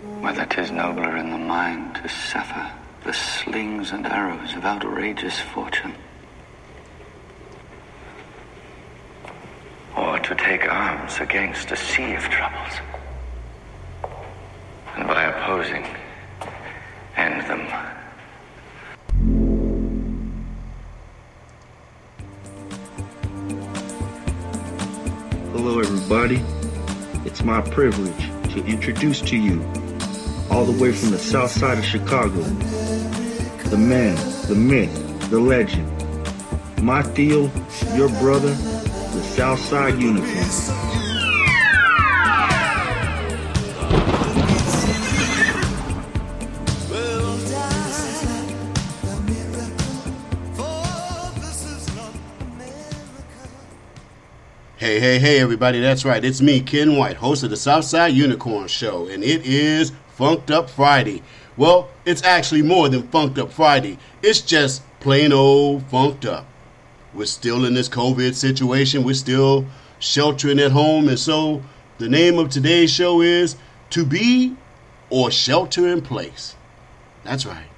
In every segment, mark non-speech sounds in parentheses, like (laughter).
Whether 'tis nobler in the mind to suffer the slings and arrows of outrageous fortune, or to take arms against a sea of troubles, and by opposing, end them. Hello, everybody. It's my privilege to introduce to you, all the way from the south side of Chicago, the man, the myth, the legend, my Theo, your brother, the Southside Unicorn. Hey, hey, hey, everybody, that's right. It's me, Ken White, host of the Southside Unicorn Show, and it is Funked Up Friday. Well, it's actually more than Funked Up Friday, it's just plain old funked up. We're still in this COVID situation, we're still sheltering at home, and so the name of today's show is To Be or Shelter in Place. That's right,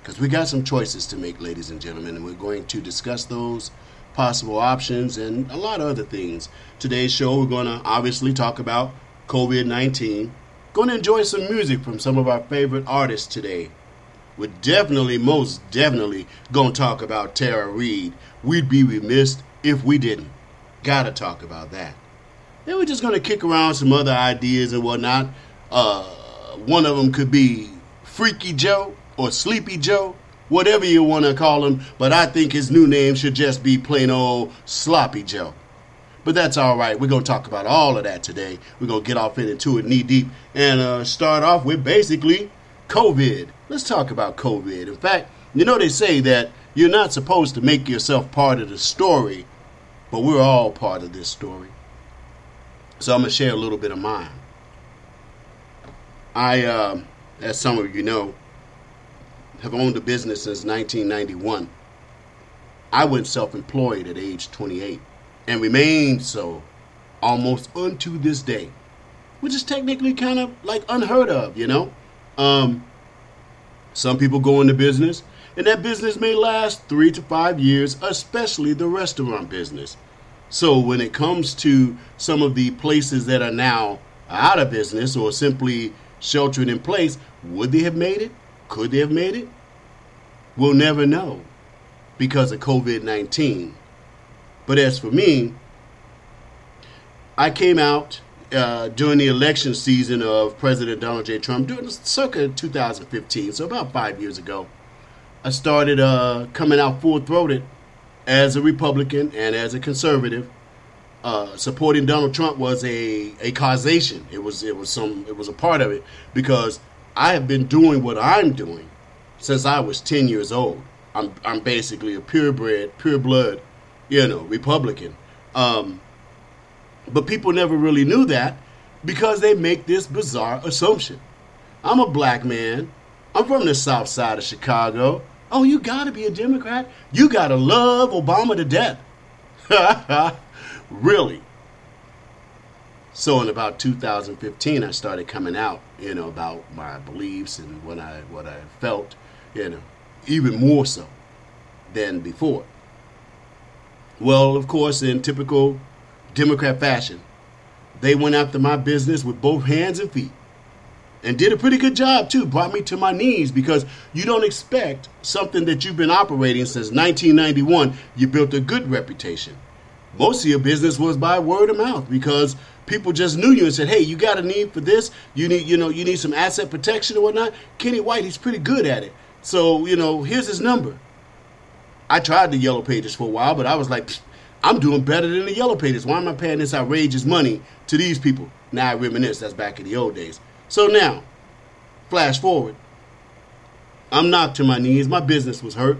because we got some choices to make, ladies and gentlemen, and we're going to discuss those possible options, and a lot of other things. Today's show, we're going to obviously talk about COVID 19. Going to enjoy some music from some of our favorite artists today. We're definitely, most definitely, going to talk about Tara Reade. We'd be remiss if we didn't. Gotta talk about that. Then we're just going to kick around some other ideas and whatnot. Uh, one of them could be Freaky Joe or Sleepy Joe whatever you want to call him, but I think his new name should just be plain old Sloppy Joe. But that's all right. We're going to talk about all of that today. We're going to get off into it knee deep and uh, start off with basically COVID. Let's talk about COVID. In fact, you know, they say that you're not supposed to make yourself part of the story, but we're all part of this story. So I'm going to share a little bit of mine. I, uh, as some of you know, have owned a business since 1991. I went self employed at age 28 and remained so almost unto this day, which is technically kind of like unheard of, you know? Um, some people go into business and that business may last three to five years, especially the restaurant business. So when it comes to some of the places that are now out of business or simply sheltering in place, would they have made it? Could they have made it? We'll never know because of COVID 19. But as for me, I came out uh, during the election season of President Donald J. Trump, during circa 2015, so about five years ago. I started uh, coming out full throated as a Republican and as a conservative. Uh, supporting Donald Trump was a, a causation. It was it was some it was a part of it because I have been doing what I'm doing since I was 10 years old. I'm, I'm basically a purebred, pure blood, you know, Republican. Um, but people never really knew that because they make this bizarre assumption. I'm a black man. I'm from the south side of Chicago. Oh, you gotta be a Democrat? You gotta love Obama to death. (laughs) really? So in about 2015, I started coming out, you know, about my beliefs and what I what I felt, you know, even more so than before. Well, of course, in typical Democrat fashion, they went after my business with both hands and feet and did a pretty good job too. Brought me to my knees because you don't expect something that you've been operating since 1991. You built a good reputation. Most of your business was by word of mouth because people just knew you and said, "Hey, you got a need for this? You need, you know, you need some asset protection or whatnot." Kenny White, he's pretty good at it. So you know, here's his number. I tried the Yellow Pages for a while, but I was like, I'm doing better than the Yellow Pages. Why am I paying this outrageous money to these people? Now I reminisce. That's back in the old days. So now, flash forward. I'm knocked to my knees. My business was hurt.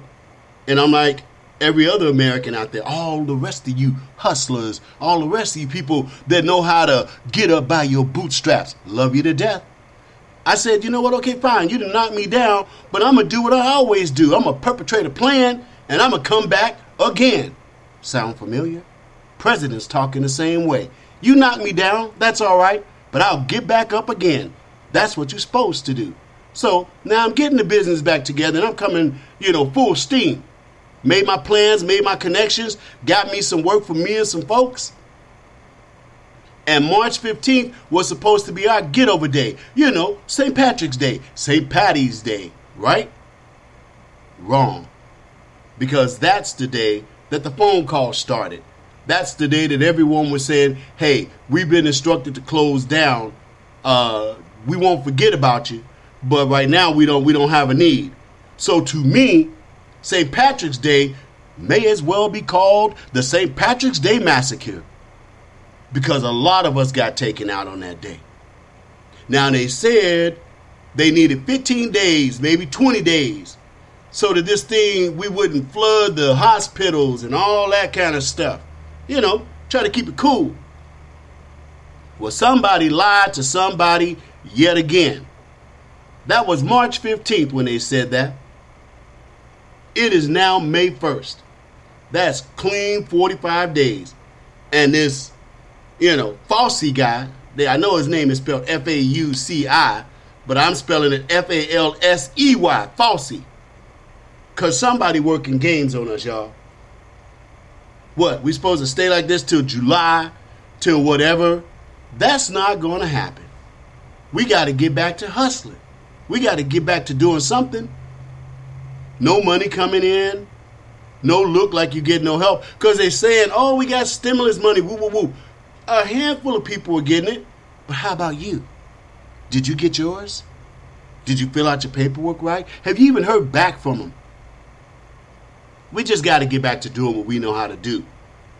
And I'm like every other American out there, all the rest of you hustlers, all the rest of you people that know how to get up by your bootstraps, love you to death. I said, you know what? Okay, fine. You done knock me down, but I'm going to do what I always do. I'm going to perpetrate a plan, and I'm going to come back again. Sound familiar? Presidents talking the same way. You knock me down, that's all right, but I'll get back up again. That's what you're supposed to do. So now I'm getting the business back together and I'm coming, you know, full steam. Made my plans, made my connections, got me some work for me and some folks. And March 15th was supposed to be our get over day. You know, St. Patrick's Day, St. Patty's Day, right? Wrong. Because that's the day that the phone call started. That's the day that everyone was saying, hey, we've been instructed to close down. Uh, we won't forget about you, but right now we don't we don't have a need. So to me, St. Patrick's Day may as well be called the St. Patrick's Day Massacre because a lot of us got taken out on that day. Now they said they needed 15 days, maybe 20 days, so that this thing we wouldn't flood the hospitals and all that kind of stuff. You know, try to keep it cool. Well, somebody lied to somebody yet again. That was March 15th when they said that. It is now May 1st. That's clean 45 days. And this, you know, Fauci guy, I know his name is spelled F A U C I, but I'm spelling it F A L S E Y, Fauci. Because somebody working games on us, y'all. What? We supposed to stay like this till July, till whatever? That's not to happen. We got to get back to hustling. We got to get back to doing something. No money coming in. No look like you get no help. Because they're saying, oh, we got stimulus money. Woo, woo, woo. A handful of people are getting it. But how about you? Did you get yours? Did you fill out your paperwork right? Have you even heard back from them? We just got to get back to doing what we know how to do.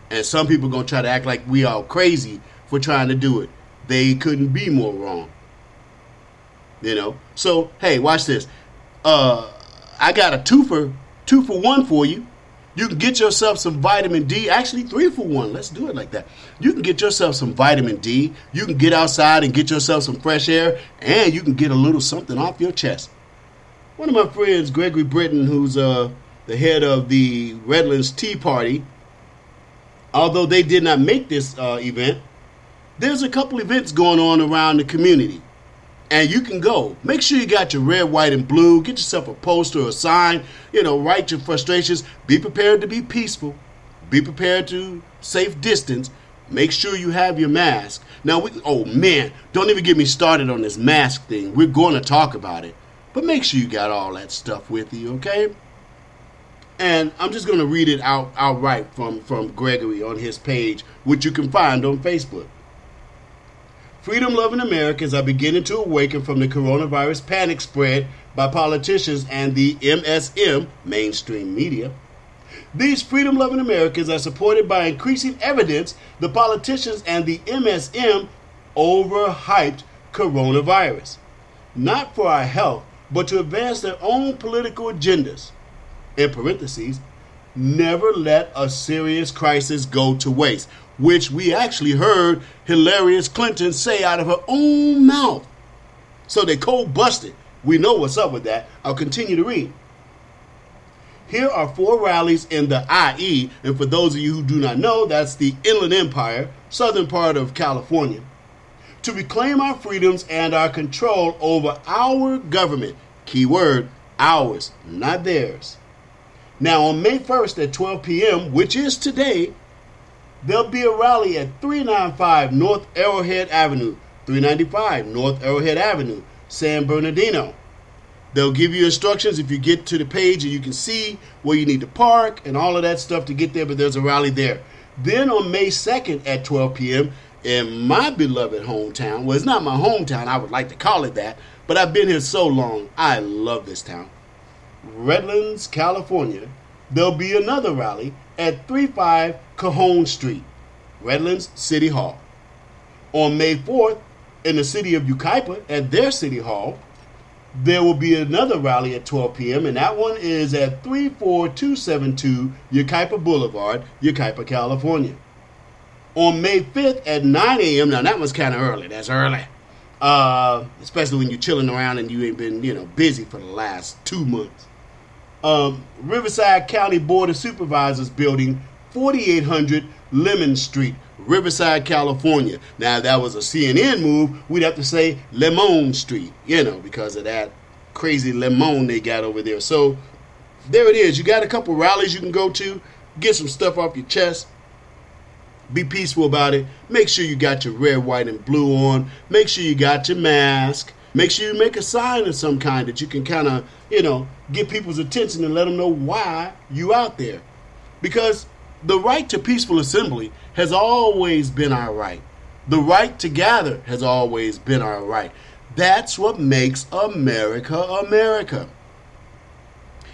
And some people going to try to act like we all crazy for trying to do it. They couldn't be more wrong. You know. So hey, watch this. Uh, I got a two for two for one for you. You can get yourself some vitamin D. Actually, three for one. Let's do it like that. You can get yourself some vitamin D. You can get outside and get yourself some fresh air, and you can get a little something off your chest. One of my friends, Gregory Britton, who's uh, the head of the Redlands Tea Party, although they did not make this uh, event, there's a couple events going on around the community and you can go. Make sure you got your red, white, and blue. Get yourself a poster or a sign. You know, write your frustrations. Be prepared to be peaceful. Be prepared to safe distance. Make sure you have your mask. Now, we, oh man, don't even get me started on this mask thing. We're going to talk about it. But make sure you got all that stuff with you, okay? And I'm just going to read it out outright from, from Gregory on his page, which you can find on Facebook. Freedom loving Americans are beginning to awaken from the coronavirus panic spread by politicians and the MSM, mainstream media. These freedom loving Americans are supported by increasing evidence the politicians and the MSM overhyped coronavirus, not for our health, but to advance their own political agendas. In parentheses, never let a serious crisis go to waste which we actually heard hilarious Clinton say out of her own mouth. So they cold busted. We know what's up with that. I'll continue to read. Here are four rallies in the IE, and for those of you who do not know, that's the Inland Empire, southern part of California. to reclaim our freedoms and our control over our government. Keyword ours, not theirs. Now, on May 1st at 12 p.m., which is today, there'll be a rally at 395 North Arrowhead Avenue, 395 North Arrowhead Avenue, San Bernardino. They'll give you instructions if you get to the page and you can see where you need to park and all of that stuff to get there, but there's a rally there. Then on May 2nd at 12 p.m., in my beloved hometown, well, it's not my hometown, I would like to call it that, but I've been here so long, I love this town. Redlands, California, there'll be another rally at 35 Cajon Street, Redlands City Hall. On May 4th, in the city of Yucaipa at their city hall, there will be another rally at 12 p.m., and that one is at 34272 Yucaipa Boulevard, Yucaipa, California. On May 5th at 9 a.m., now that was kind of early. That's early. Uh, especially when you're chilling around and you ain't been, you know, busy for the last two months. Um, Riverside County Board of Supervisors building, 4800 Lemon Street, Riverside, California. Now, if that was a CNN move, we'd have to say Lemon Street, you know, because of that crazy lemon they got over there. So there it is. You got a couple rallies you can go to, get some stuff off your chest. Be peaceful about it. Make sure you got your red, white, and blue on. Make sure you got your mask. Make sure you make a sign of some kind that you can kind of, you know, get people's attention and let them know why you out there. Because the right to peaceful assembly has always been our right. The right to gather has always been our right. That's what makes America America.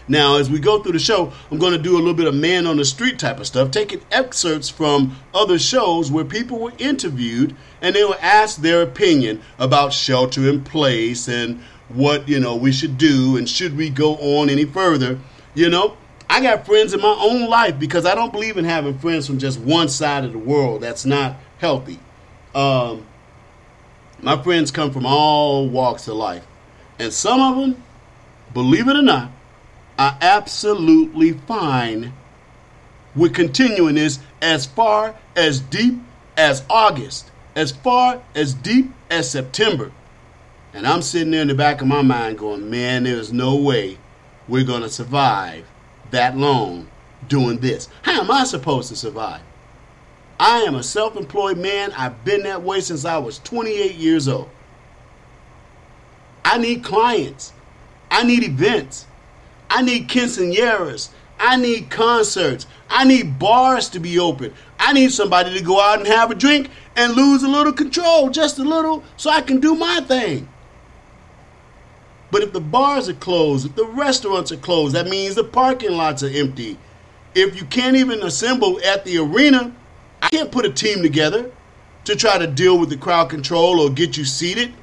Now, as we go through the show, I'm going to do a little bit of man on the street type of stuff, taking excerpts from other shows where people were interviewed and they were asked their opinion about shelter in place and what, you know, we should do and should we go on any further. You know, I got friends in my own life because I don't believe in having friends from just one side of the world. That's not healthy. Um, my friends come from all walks of life. And some of them, believe it or not, are absolutely fine with continuing this as far as deep as August, as far as deep as September. And I'm sitting there in the back of my mind going, man, there's no way we're going to survive that long doing this. How am I supposed to survive? I am a self employed man. I've been that way since I was 28 years old. I need clients. I need events. I need quinceañeras. I need concerts. I need bars to be open. I need somebody to go out and have a drink and lose a little control, just a little, so I can do my thing. But if the bars are closed, if the restaurants are closed, that means the parking lots are empty. If you can't even assemble at the arena, I can't put a team together to try to deal with the crowd control or get you seated.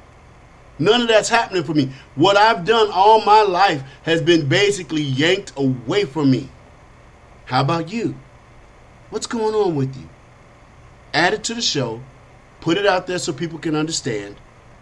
None of that's happening for me. What I've done all my life has been basically yanked away from me. How about you? What's going on with you? Add it to the show. Put it out there so people can understand.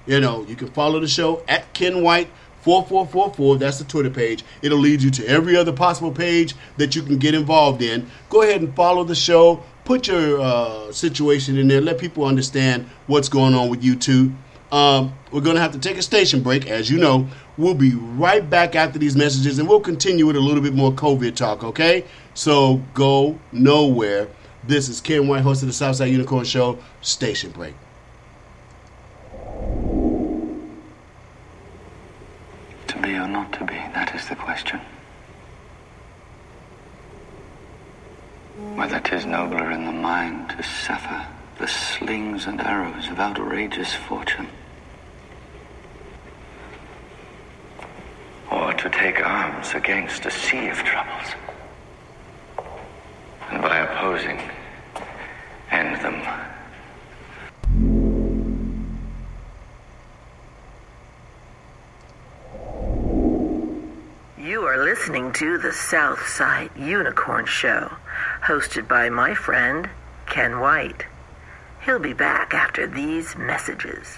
You know, you can follow the show at Ken White 4444. That's the Twitter page. It'll lead you to every other possible page that you can get involved in. Go ahead and follow the show. Put your uh, situation in there. Let people understand what's going on with you too. Um, we're going to have to take a station break, as you know. We'll be right back after these messages and we'll continue with a little bit more COVID talk, okay? So go nowhere. This is Ken White, host of the Southside Unicorn Show. Station break. To be or not to be, that is the question. Whether 'tis nobler in the mind to suffer the slings and arrows of outrageous fortune, or to take arms against a sea of troubles, and by opposing, end them. You are listening to the Southside Unicorn Show, hosted by my friend Ken White. He'll be back after these messages.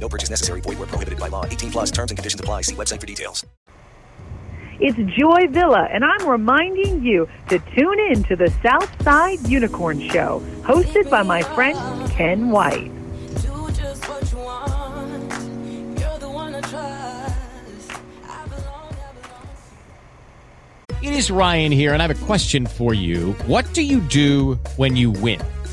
No purchase necessary. Void were prohibited by law. 18 plus terms and conditions apply. See website for details. It's Joy Villa, and I'm reminding you to tune in to the Southside Unicorn Show, hosted by my friend Ken White. It is Ryan here, and I have a question for you. What do you do when you win?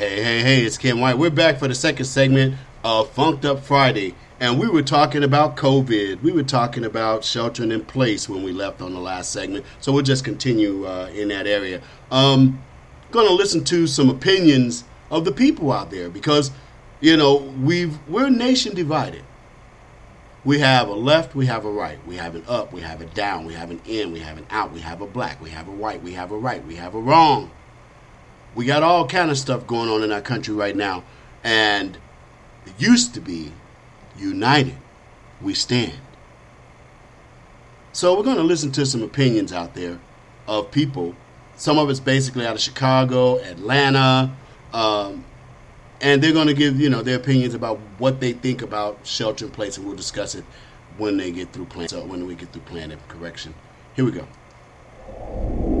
Hey, hey, hey, it's Ken White. We're back for the second segment of Funked Up Friday. And we were talking about COVID. We were talking about sheltering in place when we left on the last segment. So we'll just continue uh, in that area. Um, going to listen to some opinions of the people out there because, you know, we've we're a nation divided. We have a left, we have a right. We have an up, we have a down, we have an in, we have an out, we have a black, we have a white, we have a right, we have a wrong. We got all kind of stuff going on in our country right now, and it used to be united we stand. So we're going to listen to some opinions out there of people. Some of it's basically out of Chicago, Atlanta, um, and they're going to give you know their opinions about what they think about shelter in place, and we'll discuss it when they get through plan. So when we get through plan correction, here we go.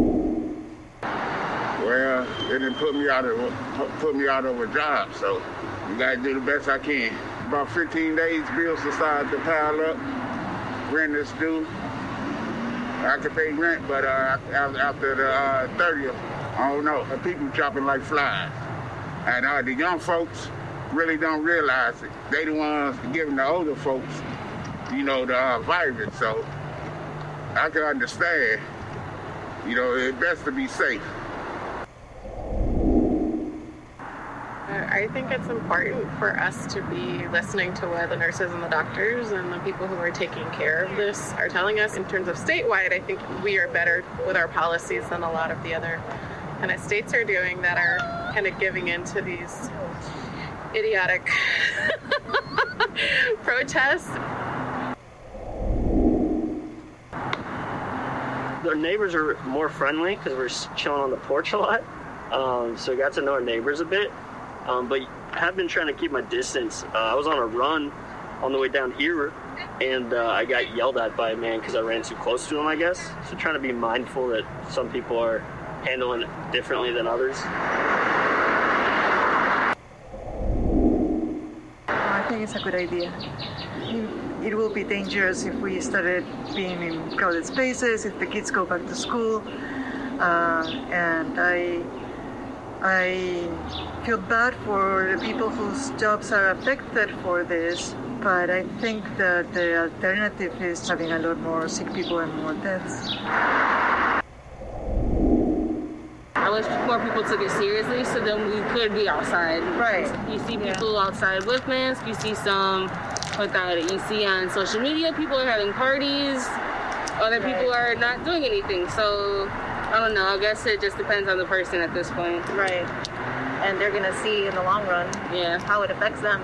They didn't put me out of put me out of a job, so you gotta do the best I can. About 15 days, bills decided to pile up. Rent is due. I can pay rent, but uh, after the uh, 30th, I don't know. People chopping like flies, and uh, the young folks really don't realize it. They the ones giving the older folks, you know, the uh, virus. So I can understand. You know, it's best to be safe. I think it's important for us to be listening to what the nurses and the doctors and the people who are taking care of this are telling us. In terms of statewide, I think we are better with our policies than a lot of the other kind of states are doing that are kind of giving into these idiotic (laughs) protests. Our neighbors are more friendly because we're chilling on the porch a lot. Um, so we got to know our neighbors a bit. Um, but I have been trying to keep my distance. Uh, I was on a run on the way down here, and uh, I got yelled at by a man because I ran too close to him, I guess. So trying to be mindful that some people are handling it differently than others. I think it's a good idea. It will be dangerous if we started being in crowded spaces, if the kids go back to school. Uh, and I I feel bad for the people whose jobs are affected for this, but I think that the alternative is having a lot more sick people and more deaths. I wish more people took it seriously so then we could be outside. Right. You see people outside with masks, you see some without it. You see on social media people are having parties, other people are not doing anything. So I don't know. I guess it just depends on the person at this point. Right. And they're going to see in the long run yeah. how it affects them.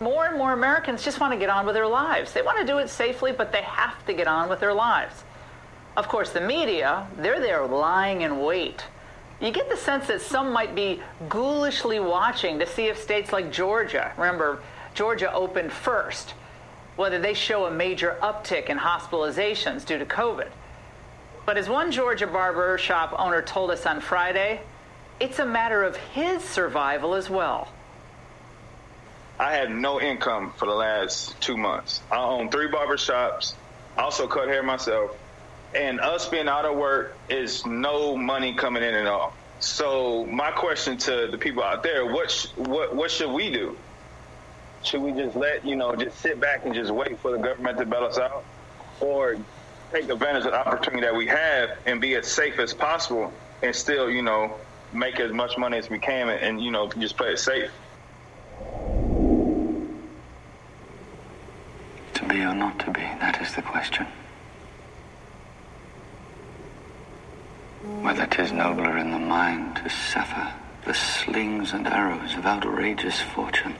More and more Americans just want to get on with their lives. They want to do it safely, but they have to get on with their lives. Of course, the media, they're there lying in wait. You get the sense that some might be ghoulishly watching to see if states like Georgia, remember, Georgia opened first, whether they show a major uptick in hospitalizations due to COVID. But as one Georgia barber shop owner told us on Friday, it's a matter of his survival as well. I had no income for the last two months. I own three barber shops. Also cut hair myself. And us being out of work is no money coming in at all. So my question to the people out there: what sh- what what should we do? Should we just let you know, just sit back and just wait for the government to bail us out, or take advantage of the opportunity that we have and be as safe as possible, and still you know make as much money as we can, and, and you know just play it safe? To be or not to be, that is the question. Whether 'tis nobler in the mind to suffer the slings and arrows of outrageous fortune,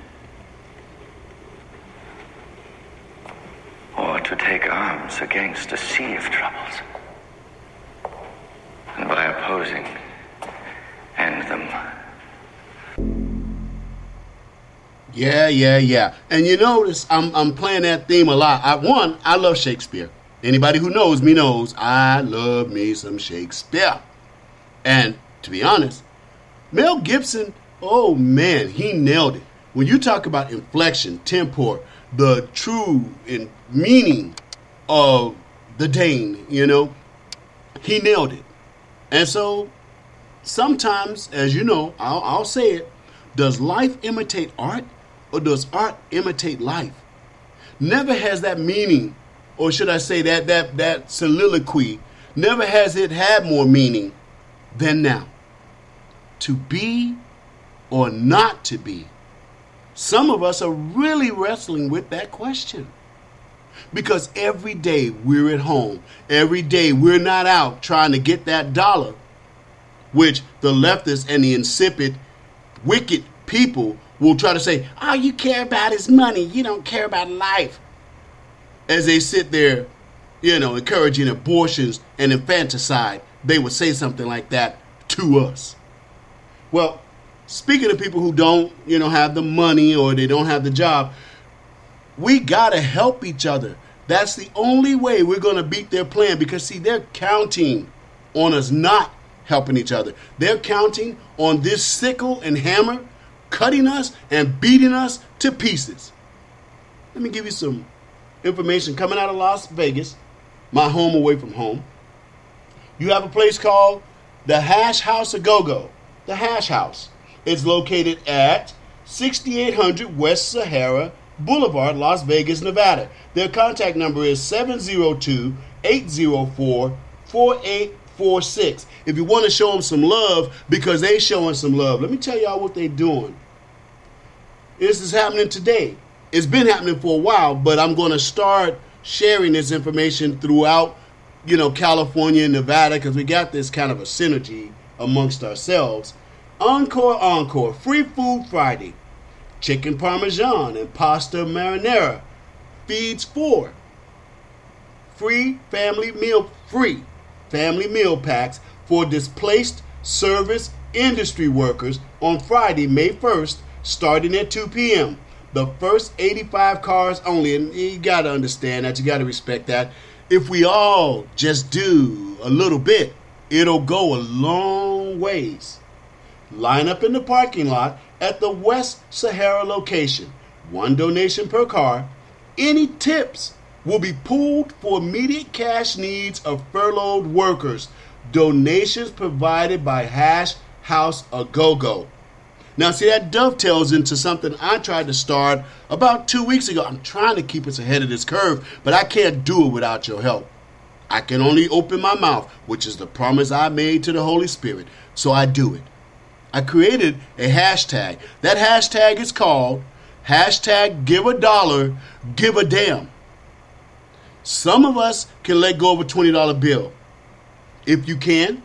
or to take arms against a sea of troubles, and by opposing, end them. Yeah, yeah, yeah. And you notice I'm I'm playing that theme a lot. I one, I love Shakespeare. Anybody who knows me knows I love me some Shakespeare. And to be honest, Mel Gibson, oh man, he nailed it. When you talk about inflection, tempo, the true in meaning of the Dane, you know, he nailed it. And so sometimes, as you know, I'll, I'll say it, does life imitate art or does art imitate life? Never has that meaning, or should I say that that that soliloquy, never has it had more meaning than now. To be or not to be. Some of us are really wrestling with that question. Because every day we're at home, every day we're not out trying to get that dollar, which the leftists and the insipid, wicked people will try to say, all you care about is money, you don't care about life. As they sit there, you know, encouraging abortions and infanticide, they would say something like that to us. Well, speaking of people who don't, you know, have the money or they don't have the job, we got to help each other. That's the only way we're going to beat their plan because, see, they're counting on us not helping each other. They're counting on this sickle and hammer cutting us and beating us to pieces. Let me give you some information coming out of Las Vegas, my home away from home. You have a place called the Hash House A Go Go. The Hash House. It's located at 6800 West Sahara Boulevard, Las Vegas, Nevada. Their contact number is 702 804 4846. If you want to show them some love because they showing some love, let me tell y'all what they're doing. This is happening today. It's been happening for a while, but I'm going to start sharing this information throughout, you know, California and Nevada because we got this kind of a synergy amongst ourselves. Encore, encore, free food Friday, chicken parmesan and pasta marinara, feeds four. Free family meal, free family meal packs for displaced service industry workers on Friday, May 1st, starting at 2 p.m. The first 85 cars only, and you got to understand that, you got to respect that. If we all just do a little bit, it'll go a long ways. Line up in the parking lot at the West Sahara location. One donation per car. Any tips will be pooled for immediate cash needs of furloughed workers. Donations provided by Hash House A Go Go. Now, see, that dovetails into something I tried to start about two weeks ago. I'm trying to keep us ahead of this curve, but I can't do it without your help. I can only open my mouth, which is the promise I made to the Holy Spirit. So I do it. I created a hashtag. That hashtag is called hashtag give a dollar, give a damn. Some of us can let go of a $20 bill. If you can,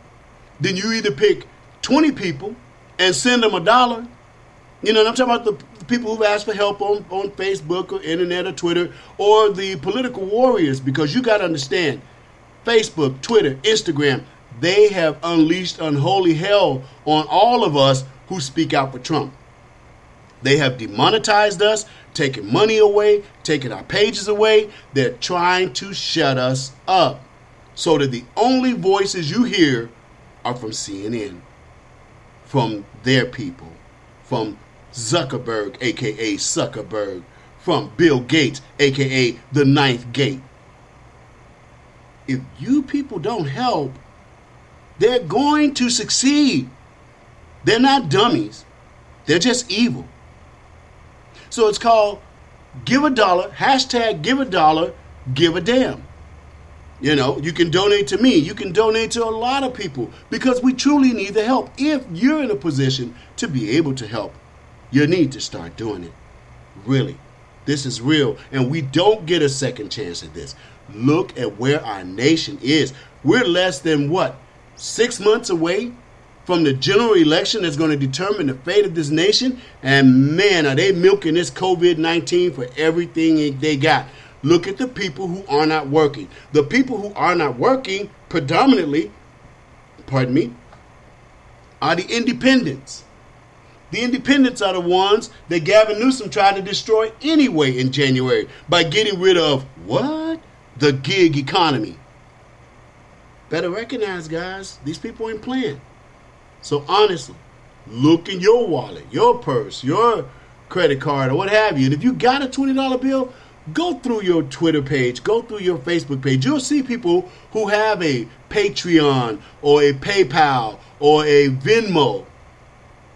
then you either pick 20 people and send them a dollar. You know, I'm talking about the people who've asked for help on, on Facebook or internet or Twitter, or the political warriors, because you got to understand Facebook, Twitter, Instagram, they have unleashed unholy hell on all of us who speak out for Trump. They have demonetized us, taken money away, taken our pages away. They're trying to shut us up so that the only voices you hear are from CNN, from their people, from Zuckerberg, aka Zuckerberg, from Bill Gates, aka the Ninth Gate. If you people don't help, they're going to succeed. They're not dummies, they're just evil. So it's called Give a Dollar, hashtag Give a Dollar, Give a Damn. You know, you can donate to me. You can donate to a lot of people because we truly need the help. If you're in a position to be able to help, you need to start doing it. Really. This is real. And we don't get a second chance at this. Look at where our nation is. We're less than what? Six months away from the general election that's going to determine the fate of this nation. And man, are they milking this COVID 19 for everything they got. Look at the people who are not working. The people who are not working predominantly, pardon me, are the independents. The independents are the ones that Gavin Newsom tried to destroy anyway in January by getting rid of what? The gig economy. Better recognize, guys, these people ain't playing. So honestly, look in your wallet, your purse, your credit card, or what have you. And if you got a $20 bill, go through your Twitter page, go through your Facebook page. You'll see people who have a Patreon or a PayPal or a Venmo.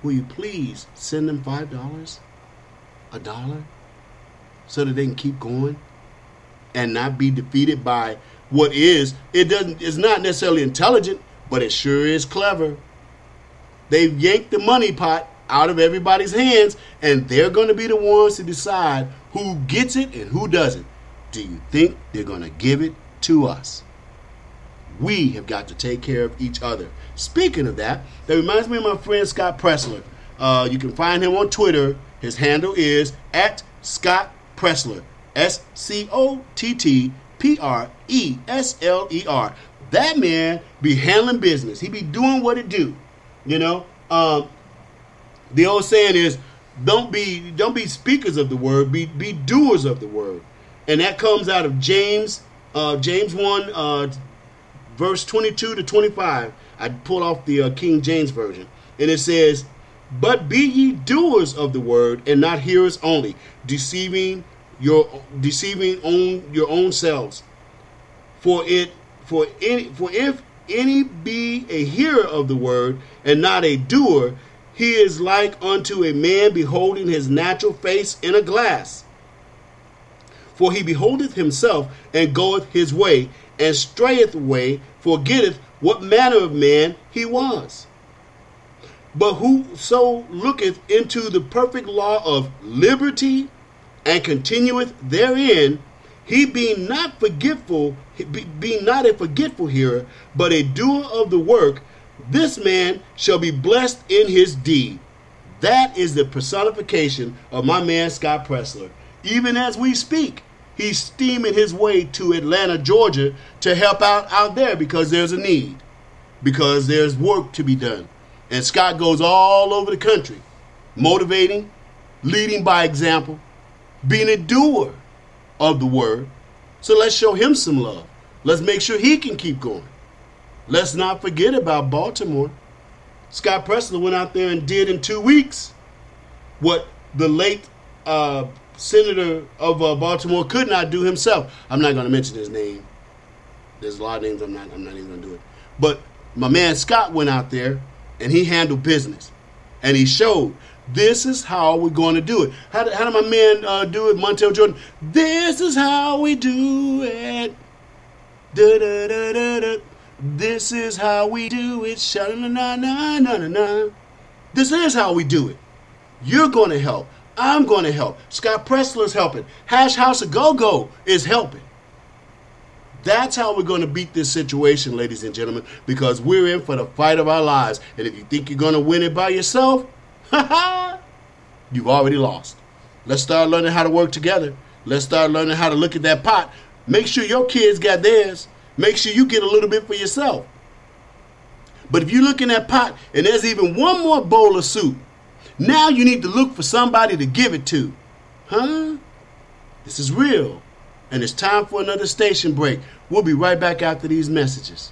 Will you please send them $5, a dollar, so that they can keep going and not be defeated by what is, it doesn't, it's not necessarily intelligent, but it sure is clever. They've yanked the money pot out of everybody's hands, and they're going to be the ones to decide who gets it and who doesn't. Do you think they're going to give it to us? We have got to take care of each other. Speaking of that, that reminds me of my friend Scott Presler. Uh, you can find him on Twitter. His handle is at Scott Presler. S C O T T P R E S L E R. That man be handling business. He be doing what it do. You know, um, the old saying is, "Don't be don't be speakers of the word, be be doers of the word," and that comes out of James uh, James one uh, verse twenty two to twenty five. I pull off the uh, King James version, and it says, "But be ye doers of the word, and not hearers only, deceiving your deceiving own your own selves. For it for any for if any be a hearer of the word and not a doer, he is like unto a man beholding his natural face in a glass. For he beholdeth himself and goeth his way, and strayeth away, forgetteth what manner of man he was. But whoso looketh into the perfect law of liberty and continueth therein, he being not forgetful, be- not a forgetful hearer, but a doer of the work, this man shall be blessed in his deed. That is the personification of my man Scott Presler. Even as we speak, he's steaming his way to Atlanta, Georgia to help out out there because there's a need, because there's work to be done. And Scott goes all over the country, motivating, leading by example, being a doer of the word. So let's show him some love. Let's make sure he can keep going. Let's not forget about Baltimore. Scott Presler went out there and did in two weeks what the late uh, senator of uh, Baltimore could not do himself. I'm not going to mention his name. There's a lot of names I'm not. I'm not even going to do it. But My man Scott went out there and he handled business. And he showed this is how we're going to do it. How did, how did my man uh, do it, Montel Jordan? This is how we do it. Da, da, da, da, da. This is how we do it. Sha na na na na na na. This is how we do it. You're going to help. I'm going to help. Scott Presler's helping. Hash House A Go Go is helping. That's how we're going to beat this situation, ladies and gentlemen, because we're in for the fight of our lives. And if you think you're going to win it by yourself, (laughs) you've already lost. Let's start learning how to work together. Let's start learning how to look at that pot. Make sure your kids got theirs. Make sure you get a little bit for yourself. But if you look in that pot and there's even one more bowl of soup, now you need to look for somebody to give it to. Huh? This is real. And it's time for another station break. We'll be right back after these messages.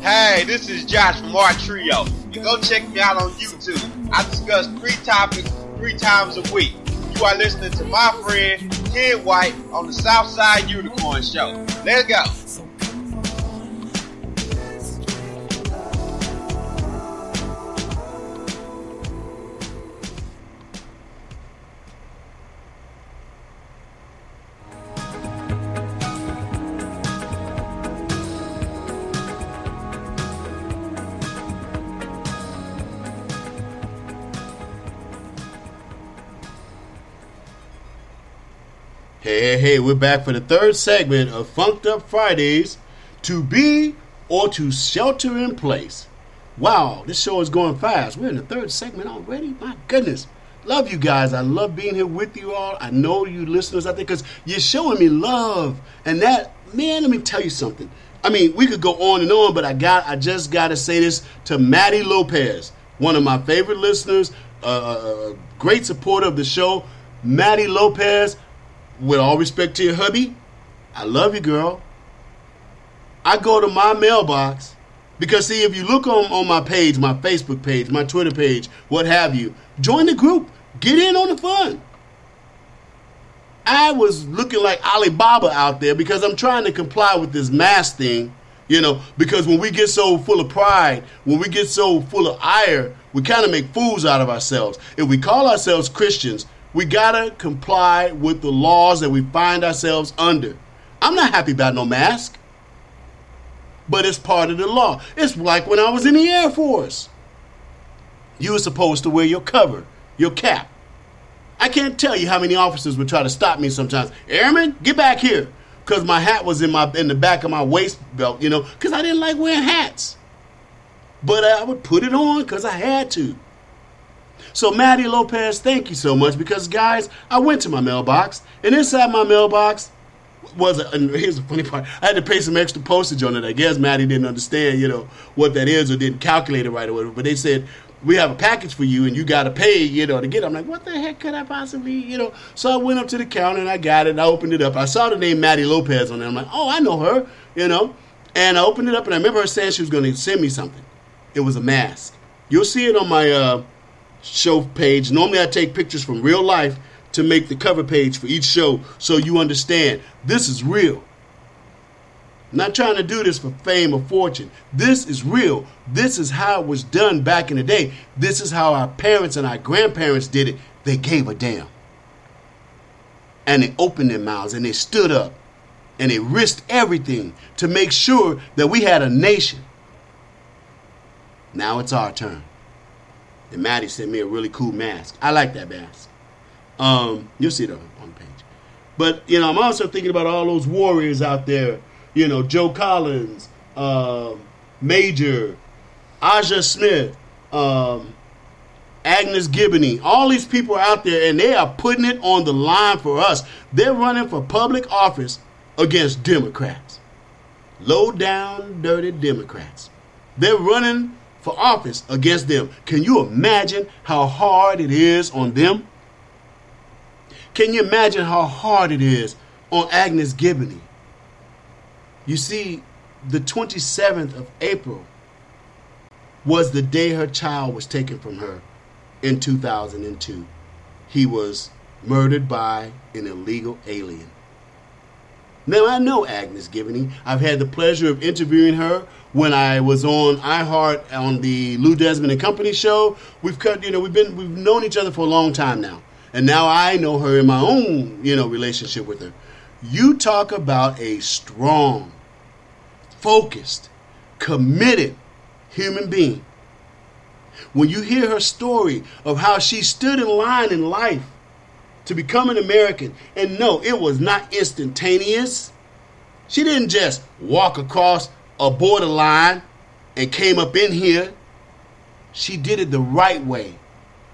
Hey, this is Josh from Art Trio. You go check me out on YouTube. I discuss three topics three times a week. You are listening to my friend Kid White on the Southside Unicorn Show. Let's go. Hey, hey, we're back for the third segment of Funk'd Up Fridays to be or to shelter in place. Wow, this show is going fast. We're in the third segment already. My goodness. Love you guys. I love being here with you all. I know you listeners out there because you're showing me love. And that, man, let me tell you something. I mean, we could go on and on, but I got, I just got to say this to Maddie Lopez, one of my favorite listeners, a uh, great supporter of the show. Maddie Lopez, with all respect to your hubby, I love you, girl. I go to my mailbox because, see, if you look on, on my page, my Facebook page, my Twitter page, what have you, join the group. Get in on the fun. I was looking like Alibaba out there because I'm trying to comply with this mask thing, you know, because when we get so full of pride, when we get so full of ire, we kind of make fools out of ourselves. If we call ourselves Christians, we gotta comply with the laws that we find ourselves under. I'm not happy about no mask, but it's part of the law. It's like when I was in the Air Force. You were supposed to wear your cover, your cap. I can't tell you how many officers would try to stop me sometimes. Airman, get back here. Because my hat was in my in the back of my waist belt, you know, because I didn't like wearing hats. But I would put it on because I had to. So, Maddie Lopez, thank you so much because, guys, I went to my mailbox, and inside my mailbox was a, and here's the funny part. I had to pay some extra postage on it. I guess Maddie didn't understand, you know, what that is or didn't calculate it right or whatever. But they said, we have a package for you and you got to pay, you know, to get it. I'm like, what the heck could I possibly, you know? So I went up to the counter and I got it and I opened it up. I saw the name Maddie Lopez on it. I'm like, oh, I know her, you know? And I opened it up and I remember her saying she was going to send me something. It was a mask. You'll see it on my uh, show page. Normally I take pictures from real life to make the cover page for each show so you understand this is real. I'm not trying to do this for fame or fortune. This is real. This is how it was done back in the day. This is how our parents and our grandparents did it. They gave a damn. And they opened their mouths and they stood up and they risked everything to make sure that we had a nation. Now it's our turn. And Maddie sent me a really cool mask. I like that mask. Um, you'll see it on the page. But you know, I'm also thinking about all those warriors out there you know, Joe Collins, um, Major, Aja Smith, um, Agnes Gibboney, all these people are out there and they are putting it on the line for us. They're running for public office against Democrats. Low down, dirty Democrats. They're running for office against them. Can you imagine how hard it is on them? Can you imagine how hard it is on Agnes Gibboney? You see, the 27th of April was the day her child was taken from her in 2002. He was murdered by an illegal alien. Now, I know Agnes Gibboney. I've had the pleasure of interviewing her when I was on iHeart on the Lou Desmond and Company show. We've cut, you know, we've been we've known each other for a long time now. And now I know her in my own, you know, relationship with her. You talk about a strong, focused, committed human being. When you hear her story of how she stood in line in life to become an American, and no, it was not instantaneous. She didn't just walk across a borderline and came up in here. She did it the right way.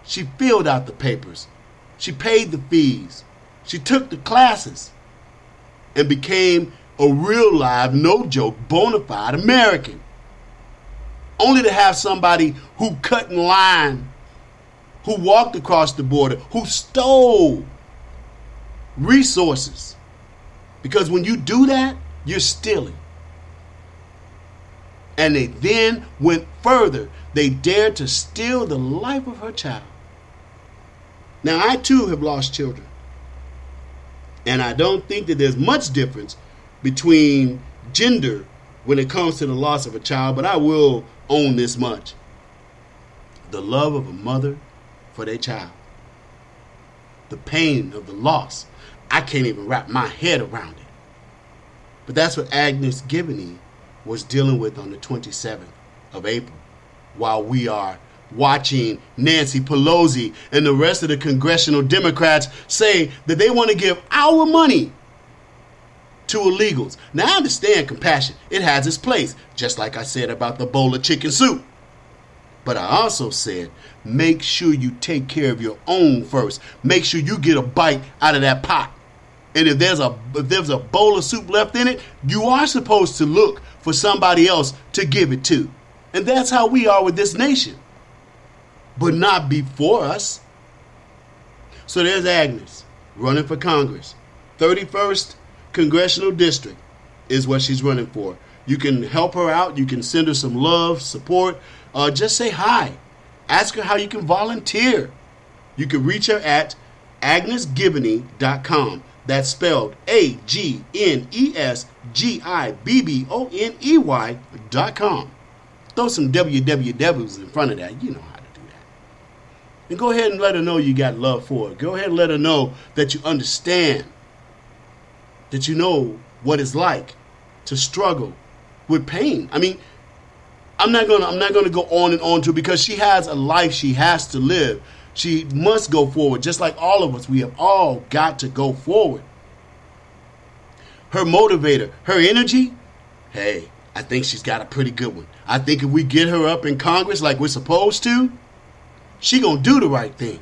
She filled out the papers. She paid the fees. She took the classes and became a real live, no joke, bona fide American. Only to have somebody who cut in line, who walked across the border, who stole resources. Because when you do that, you're stealing. And they then went further. They dared to steal the life of her child. Now, I too have lost children. And I don't think that there's much difference between gender when it comes to the loss of a child, but I will own this much the love of a mother for their child, the pain of the loss. I can't even wrap my head around it. But that's what Agnes Gibboney was dealing with on the 27th of April while we are watching Nancy Pelosi and the rest of the congressional Democrats say that they want to give our money to illegals. Now, I understand compassion, it has its place, just like I said about the bowl of chicken soup. But I also said, make sure you take care of your own first. Make sure you get a bite out of that pot. And if there's a if there's a bowl of soup left in it, you are supposed to look for somebody else to give it to. And that's how we are with this nation. But not before us. So there's Agnes running for Congress. 31st Congressional District is what she's running for. You can help her out. You can send her some love, support. Uh, just say hi. Ask her how you can volunteer. You can reach her at agnesgibboney.com. That's spelled A G N E S G I B B O N E Y dot com. Throw some wwws in front of that. You know how to do that. And go ahead and let her know you got love for her. Go ahead and let her know that you understand, that you know what it's like to struggle with pain. I mean, I'm not gonna I'm not gonna go on and on to because she has a life she has to live. She must go forward, just like all of us. We have all got to go forward. Her motivator, her energy, hey, I think she's got a pretty good one. I think if we get her up in Congress like we're supposed to, she gonna do the right thing.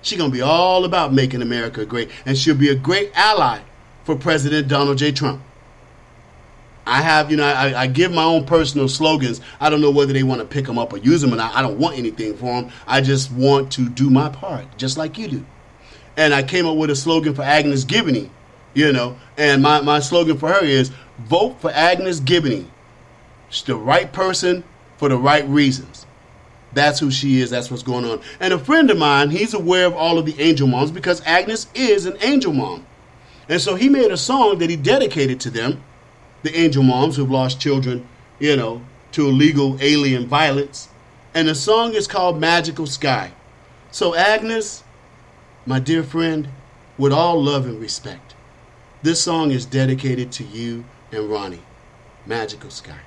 She gonna be all about making America great, and she'll be a great ally for President Donald J. Trump. I have, you know, I, I, give my own personal slogans. I don't know whether they want to pick them up or use them, and I, I don't want anything for them. I just want to do my part, just like you do. And I came up with a slogan for Agnes Gibboney, you know, and my, my slogan for her is vote for Agnes Gibboney. She's the right person for the right reasons. That's who she is. That's what's going on. And a friend of mine, he's aware of all of the angel moms because Agnes is an angel mom. And so he made a song that he dedicated to them the angel moms who've lost children, you know, to illegal alien violence. And the song is called Magical Sky. So, Agnes, my dear friend, with all love and respect, this song is dedicated to you and Ronnie. Magical Sky.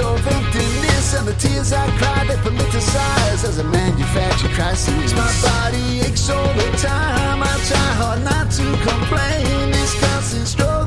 Of emptiness. And the tears I cry, they politicize as a manufactured crisis. My body aches all the time. I try hard not to complain. This constant struggle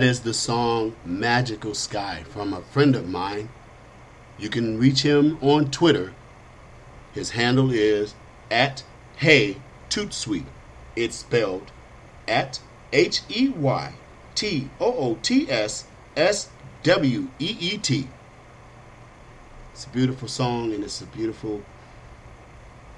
that is the song Magical Sky from a friend of mine. You can reach him on Twitter. His handle is at Hey Toot Sweet. It's spelled at H E Y T O O T S S W E E T. It's a beautiful song and it's a beautiful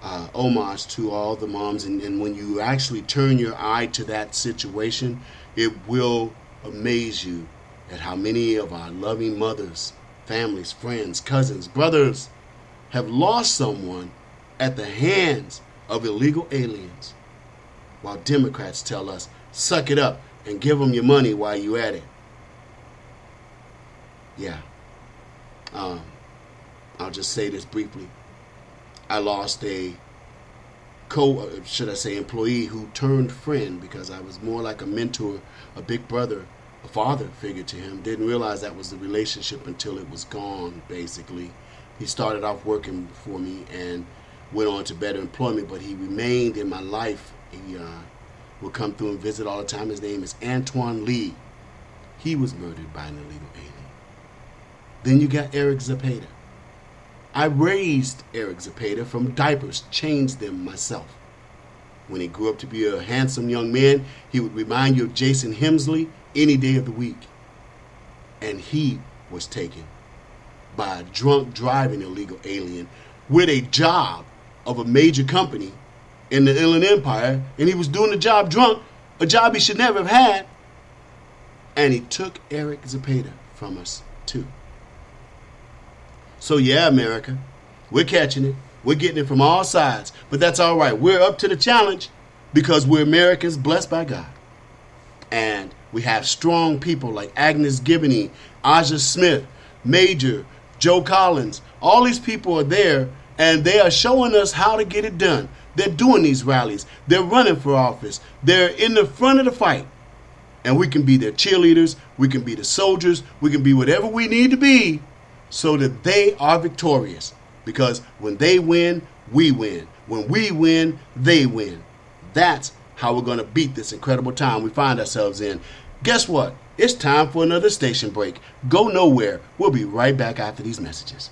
uh, homage to all the moms. And, and when you actually turn your eye to that situation, it will amaze you at how many of our loving mothers, families, friends, cousins, brothers have lost someone at the hands of illegal aliens. While Democrats tell us, suck it up and give them your money while you at it. Yeah. Um, I'll just say this briefly. I lost a co, should I say, employee who turned friend because I was more like a mentor, a big brother, a father figure to him. Didn't realize that was the relationship until it was gone, basically. He started off working for me and went on to better employment, but he remained in my life. He uh, would come through and visit all the time. His name is Antoine Lee. He was murdered by an illegal alien. Then you got Eric Zapata. I raised Eric Zapata from diapers, changed them myself. When he grew up to be a handsome young man, he would remind you of Jason Hemsley any day of the week. And he was taken by a drunk driving illegal alien with a job of a major company in the Inland Empire, and he was doing the job drunk, a job he should never have had. And he took Eric Zapata from us, too. So, yeah, America, we're catching it. We're getting it from all sides. But that's all right. We're up to the challenge because we're Americans blessed by God. And we have strong people like Agnes Gibboney, Aja Smith, Major, Joe Collins. All these people are there and they are showing us how to get it done. They're doing these rallies. They're running for office. They're in the front of the fight. And we can be their cheerleaders. We can be the soldiers. We can be whatever we need to be so that they are victorious. Because when they win, we win. When we win, they win. That's how we're going to beat this incredible time we find ourselves in. Guess what? It's time for another station break. Go nowhere. We'll be right back after these messages.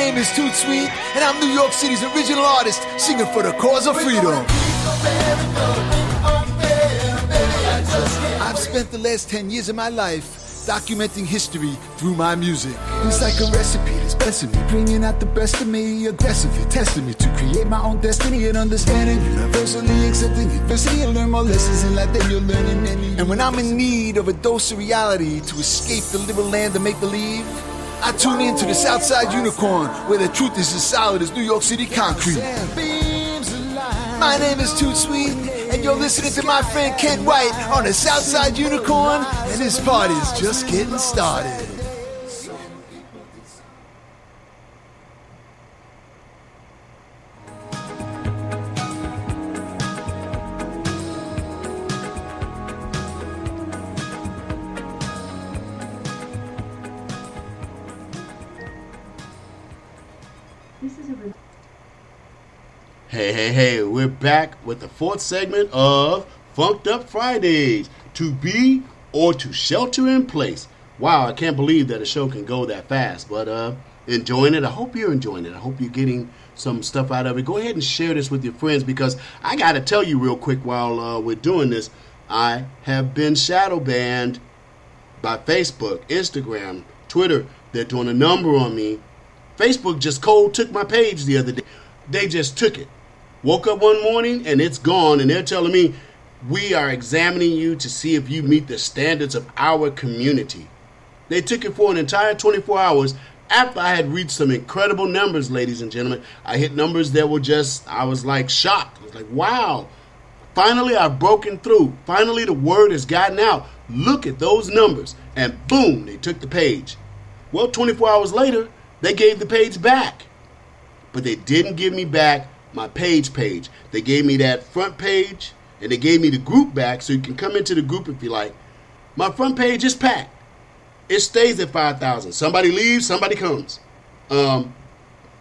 Name is Toot Sweet, and I'm New York City's original artist singing for the cause of freedom. I've spent the last 10 years of my life documenting history through my music. It's like a recipe that's blessing me, bringing out the best of me, aggressively testing me to create my own destiny and understanding. Universally accepting adversity and learn more lessons in life than you're learning. And when I'm in need of a dose of reality to escape the liberal land of make believe, I tune in to the Southside Unicorn, where the truth is as solid as New York City concrete. My name is Toot Sweet, and you're listening to my friend Ken White on the Southside Unicorn, and this party's just getting started. Hey, hey, hey, we're back with the fourth segment of Funk'd Up Fridays to be or to shelter in place. Wow, I can't believe that a show can go that fast, but uh, enjoying it. I hope you're enjoying it. I hope you're getting some stuff out of it. Go ahead and share this with your friends because I got to tell you real quick while uh, we're doing this, I have been shadow banned by Facebook, Instagram, Twitter. They're doing a number on me. Facebook just cold took my page the other day. They just took it. Woke up one morning and it's gone, and they're telling me we are examining you to see if you meet the standards of our community. They took it for an entire 24 hours after I had reached some incredible numbers, ladies and gentlemen. I hit numbers that were just, I was like shocked. I was like, wow. Finally, I've broken through. Finally, the word has gotten out. Look at those numbers. And boom, they took the page. Well, 24 hours later, they gave the page back. But they didn't give me back my page page. They gave me that front page and they gave me the group back so you can come into the group if you like. My front page is packed. It stays at 5,000. Somebody leaves, somebody comes. Um,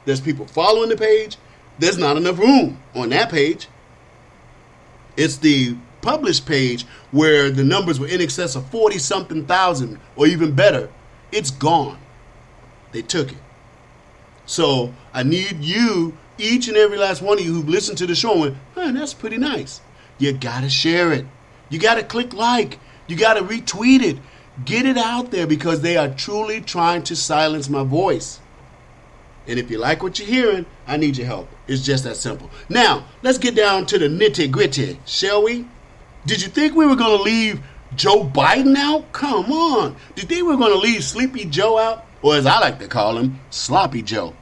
there's people following the page. There's not enough room on that page. It's the published page where the numbers were in excess of 40 something thousand or even better. It's gone. They took it. So I need you, each and every last one of you who've listened to the show and went, man, that's pretty nice. You gotta share it. You gotta click like. You gotta retweet it. Get it out there because they are truly trying to silence my voice. And if you like what you're hearing, I need your help. It's just that simple. Now, let's get down to the nitty gritty, shall we? Did you think we were going to leave Joe Biden out? Come on. Did you think we were going to leave Sleepy Joe out? Or as I like to call him, Sloppy Joe.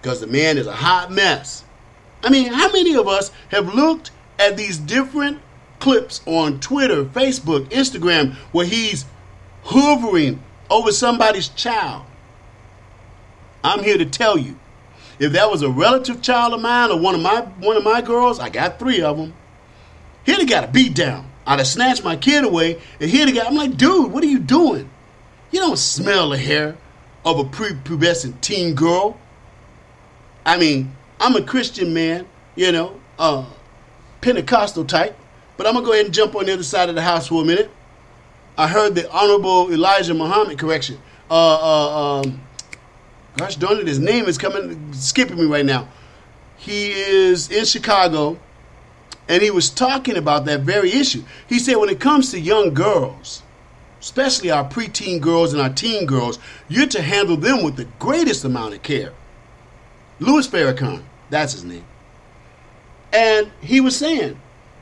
Because the man is a hot mess. I mean, how many of us have looked at these different clips on Twitter, Facebook, Instagram, where he's hovering over somebody's child? I'm here to tell you, if that was a relative child of mine or one of my one of my girls, I got three of them. He'd have got a beat down. I'd have snatched my kid away, and he'd have got. I'm like, dude, what are you doing? You don't smell the hair of a prepubescent teen girl. I mean, I'm a Christian man, you know, uh, Pentecostal type, but I'm gonna go ahead and jump on the other side of the house for a minute. I heard the Honorable Elijah Muhammad correction. Uh, uh, um, gosh darn it, his name is coming, skipping me right now. He is in Chicago, and he was talking about that very issue. He said, when it comes to young girls, especially our preteen girls and our teen girls, you're to handle them with the greatest amount of care. Louis Farrakhan, that's his name. And he was saying,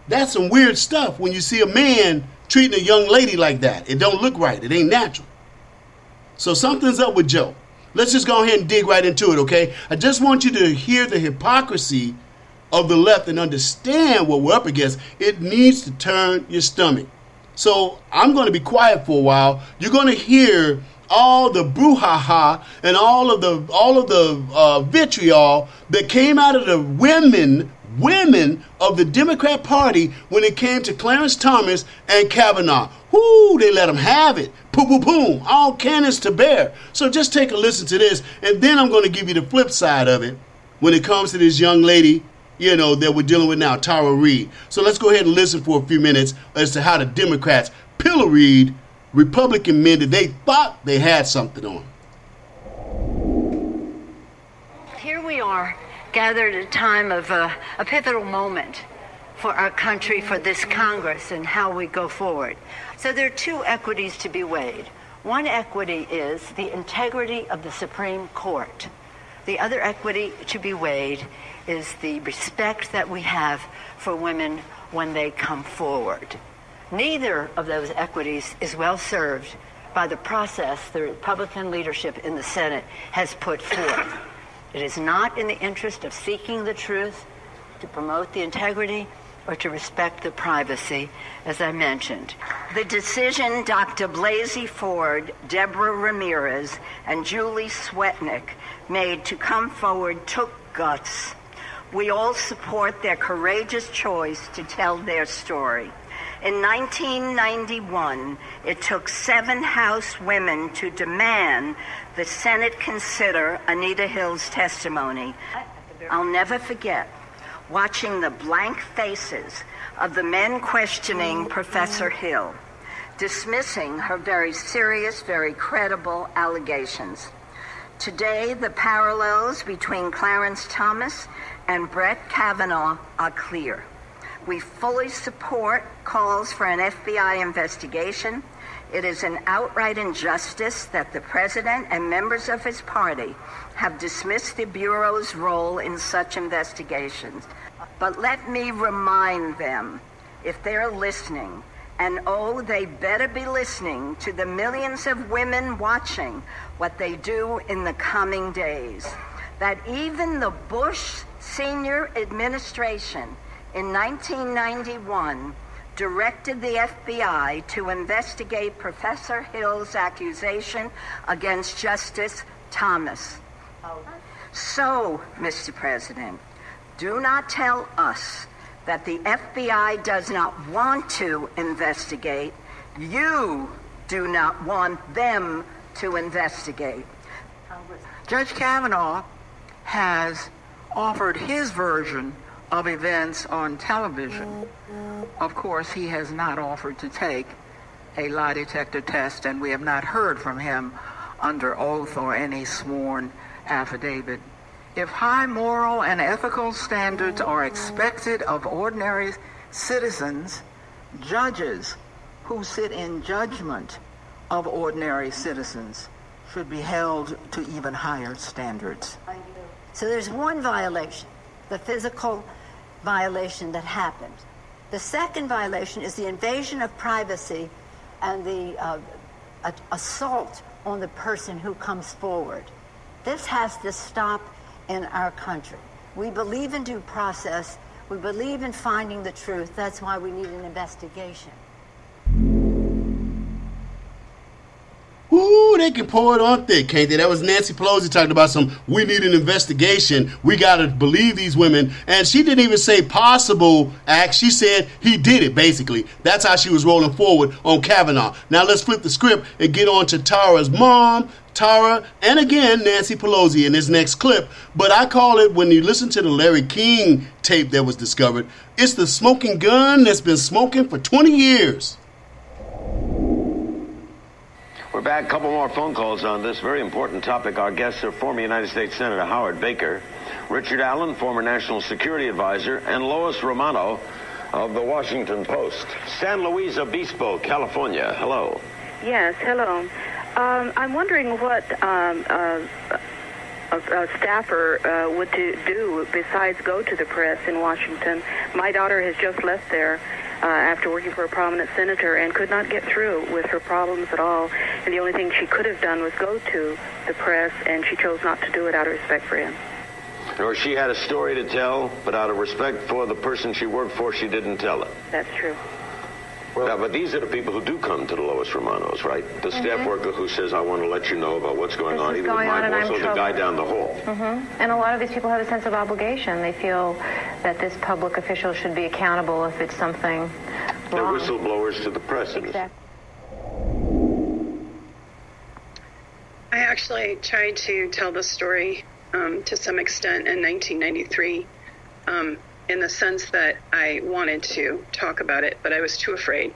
that's some weird stuff when you see a man treating a young lady like that. It don't look right. It ain't natural. So something's up with Joe. Let's just go ahead and dig right into it, okay? I just want you to hear the hypocrisy of the left and understand what we're up against. It needs to turn your stomach. So I'm going to be quiet for a while. You're going to hear all the brouhaha and all of the all of the uh, vitriol that came out of the women women of the Democrat Party when it came to Clarence Thomas and Kavanaugh. Whoo, they let them have it. Boom, boom, boom. All cannons to bear. So just take a listen to this, and then I'm going to give you the flip side of it when it comes to this young lady, you know, that we're dealing with now, Tara Reade. So let's go ahead and listen for a few minutes as to how the Democrats pilloried Republican men that they thought they had something on. Here we are, gathered at a time of uh, a pivotal moment for our country, for this Congress, and how we go forward. So there are two equities to be weighed. One equity is the integrity of the Supreme Court. The other equity to be weighed is the respect that we have for women when they come forward. Neither of those equities is well served by the process the Republican leadership in the Senate has put forth. It is not in the interest of seeking the truth, to promote the integrity, or to respect the privacy, as I mentioned. The decision Dr. Blasey Ford, Deborah Ramirez, and Julie Swetnick made to come forward took guts. We all support their courageous choice to tell their story. In 1991, it took seven House women to demand the Senate consider Anita Hill's testimony. I'll never forget watching the blank faces of the men questioning Professor Hill, dismissing her very serious, very credible allegations. Today, the parallels between Clarence Thomas and Brett Kavanaugh are clear. We fully support calls for an FBI investigation. It is an outright injustice that the president and members of his party have dismissed the Bureau's role in such investigations. But let me remind them, if they're listening, and oh, they better be listening to the millions of women watching what they do in the coming days, that even the Bush senior administration in 1991 directed the FBI to investigate Professor Hill's accusation against Justice Thomas. So, Mr. President, do not tell us that the FBI does not want to investigate. You do not want them to investigate. Judge Kavanaugh has offered his version of events on television. Of course, he has not offered to take a lie detector test, and we have not heard from him under oath or any sworn affidavit. If high moral and ethical standards are expected of ordinary citizens, judges who sit in judgment of ordinary citizens should be held to even higher standards. So there's one violation, the physical violation that happened. The second violation is the invasion of privacy and the uh, a- assault on the person who comes forward. This has to stop in our country. We believe in due process. We believe in finding the truth. That's why we need an investigation. Ooh, they can pour it on thick, can't they? That was Nancy Pelosi talking about some, we need an investigation. We got to believe these women. And she didn't even say possible act. She said he did it, basically. That's how she was rolling forward on Kavanaugh. Now let's flip the script and get on to Tara's mom, Tara, and again, Nancy Pelosi in this next clip. But I call it, when you listen to the Larry King tape that was discovered, it's the smoking gun that's been smoking for 20 years. We're back. A couple more phone calls on this very important topic. Our guests are former United States Senator Howard Baker, Richard Allen, former National Security Advisor, and Lois Romano, of the Washington Post. San Luis Obispo, California. Hello. Yes, hello. Um, I'm wondering what um, uh, a, a staffer uh, would do, do besides go to the press in Washington. My daughter has just left there uh, after working for a prominent senator and could not get through with her problems at all. And the only thing she could have done was go to the press, and she chose not to do it out of respect for him. Or she had a story to tell, but out of respect for the person she worked for, she didn't tell it. That's true. Yeah, but these are the people who do come to the Lois Romanos, right? The staff Mhm. worker who says, I want to let you know about what's going This on, is either with my boss I'm or the guy down the hall. hmm And a lot of these people have a sense of obligation. They feel that this public official should be accountable if it's something They're whistleblowers to the press. Exactly. I actually tried to tell the story um, to some extent in 1993, um, in the sense that I wanted to talk about it, but I was too afraid.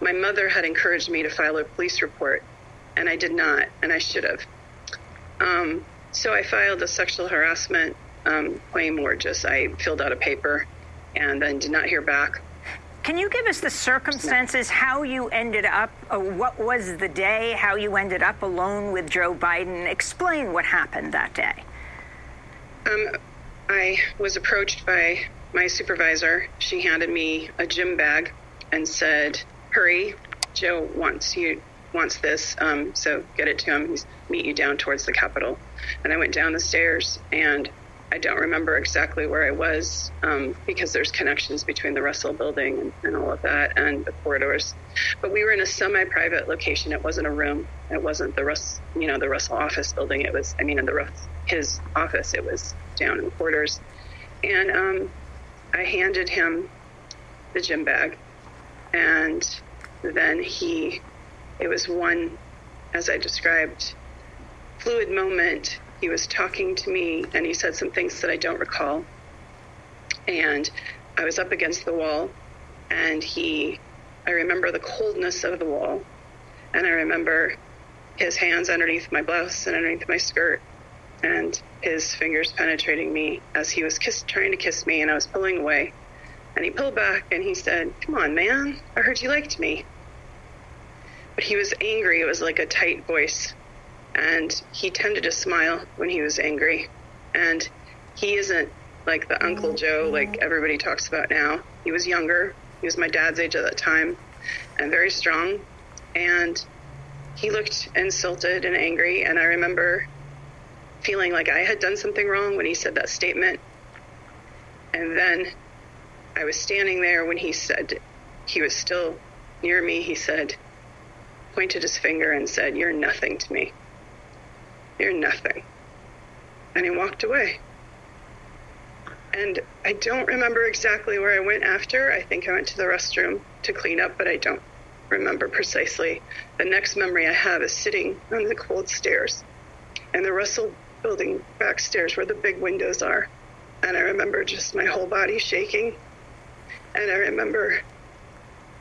My mother had encouraged me to file a police report, and I did not, and I should have. Um, so I filed a sexual harassment um, claim, or just I filled out a paper, and then did not hear back. Can you give us the circumstances, how you ended up, uh, what was the day, how you ended up alone with Joe Biden? Explain what happened that day. Um, I was approached by my supervisor. She handed me a gym bag and said, "Hurry, Joe wants you wants this, um, so get it to him. He's meet you down towards the Capitol." And I went down the stairs, and I don't remember exactly where I was um, because there's connections between the Russell Building and, and all of that and the corridors. But we were in a semi-private location. It wasn't a room. It wasn't the Russ, you know, the Russell office building. It was, I mean, in the Russ, his office. It was down in the quarters, and um, I handed him the gym bag, and then he, it was one, as I described, fluid moment. He was talking to me, and he said some things that I don't recall, and I was up against the wall, and he, I remember the coldness of the wall, and I remember his hands underneath my blouse and underneath my skirt, and his fingers penetrating me as he was kiss, trying to kiss me, and I was pulling away. And he pulled back and he said, Come on, man, I heard you liked me. But he was angry. It was like a tight voice. And he tended to smile when he was angry. And he isn't like the Uncle Joe like everybody talks about now. He was younger. He was my dad's age at that time and very strong. And he looked insulted and angry. And I remember feeling like I had done something wrong when he said that statement. And then I was standing there when he said, he was still near me. He said, pointed his finger and said, You're nothing to me. You're nothing. And he walked away. And I don't remember exactly where I went after. I think I went to the restroom to clean up, but I don't remember precisely. The next memory I have is sitting on the cold stairs in the Russell building backstairs where the big windows are. And I remember just my whole body shaking. And I remember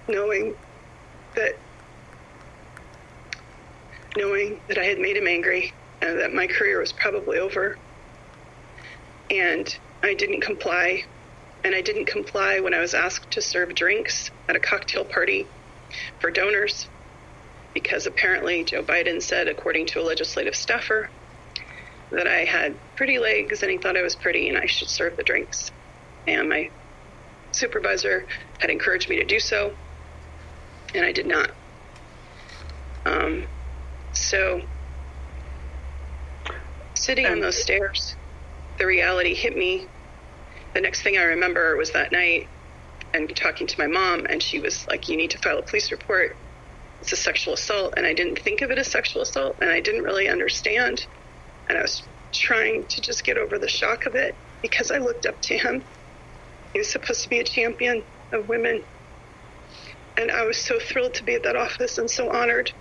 knowing that knowing that I had made him angry and that my career was probably over. And I didn't comply. And I didn't comply when I was asked to serve drinks at a cocktail party for donors because apparently Joe Biden said, according to a legislative staffer, that I had pretty legs and he thought I was pretty and I should serve the drinks. And my supervisor had encouraged me to do so, and I did not. Um, so, sitting on those stairs, the reality hit me. The next thing I remember was that night and talking to my mom, and she was like, You need to file a police report. It's a sexual assault. And I didn't think of it as sexual assault, and I didn't really understand. And I was trying to just get over the shock of it because I looked up to him. He was supposed to be a champion of women. And I was so thrilled to be at that office and so honored.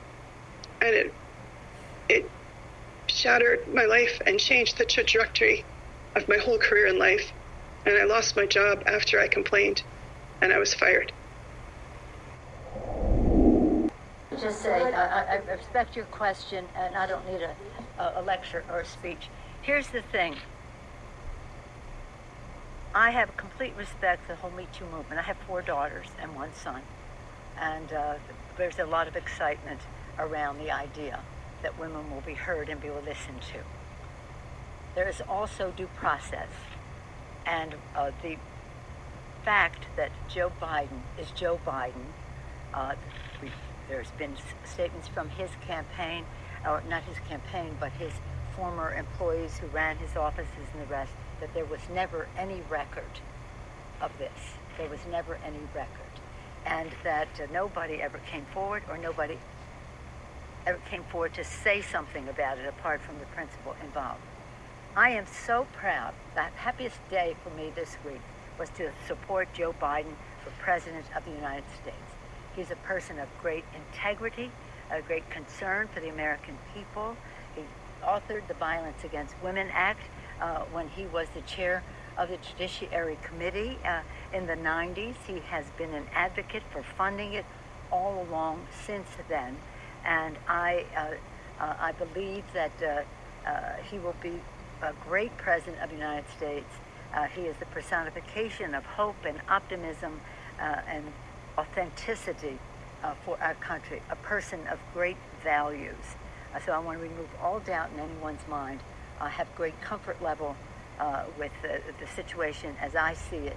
And it it shattered my life and changed the trajectory of my whole career in life. And I lost my job after I complained and I was fired. Just say, I, I respect your question, and I don't need a, a lecture or a speech. Here's the thing I have complete respect for the whole Me Too movement. I have four daughters and one son, and uh, there's a lot of excitement around the idea that women will be heard and be listened to. There is also due process, and uh, the fact that Joe Biden is Joe Biden. Uh, there's been statements from his campaign, or not his campaign, but his former employees who ran his offices and the rest, that there was never any record of this. There was never any record. And that uh, nobody ever came forward or nobody ever came forward to say something about it apart from the principal involved. I am so proud. The happiest day for me this week was to support Joe Biden for President of the United States. He's a person of great integrity, a great concern for the American people. He authored the Violence Against Women Act uh, when he was the chair of the Judiciary Committee uh, in the 90s. He has been an advocate for funding it all along since then. And I, uh, uh, I believe that uh, uh, he will be a great president of the United States. He is the personification of hope and optimism and authenticity uh, for our country, a person of great values. Uh, so I want to remove all doubt in anyone's mind. I have great comfort level uh, with the, the situation as I see it,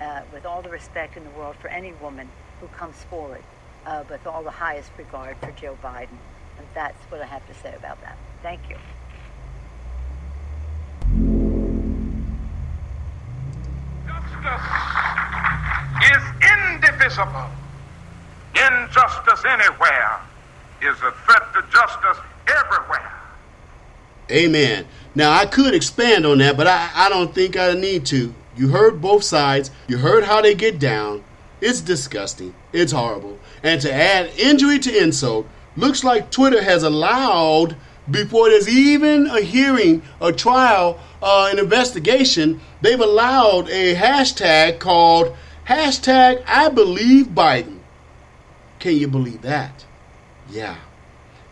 uh, with all the respect in the world for any woman who comes forward, uh, with all the highest regard for Joe Biden. And that's what I have to say about that. Thank you. is Injustice anywhere is a threat to justice everywhere. Amen. Now I could expand on that, but I, I don't think I need to. You heard both sides. You heard how they get down. It's disgusting. It's horrible. And to add injury to insult, looks like Twitter has allowed before there's even a hearing, a trial, uh, an investigation, they've allowed a hashtag called hashtag I believe Biden. Can you believe that? Yeah.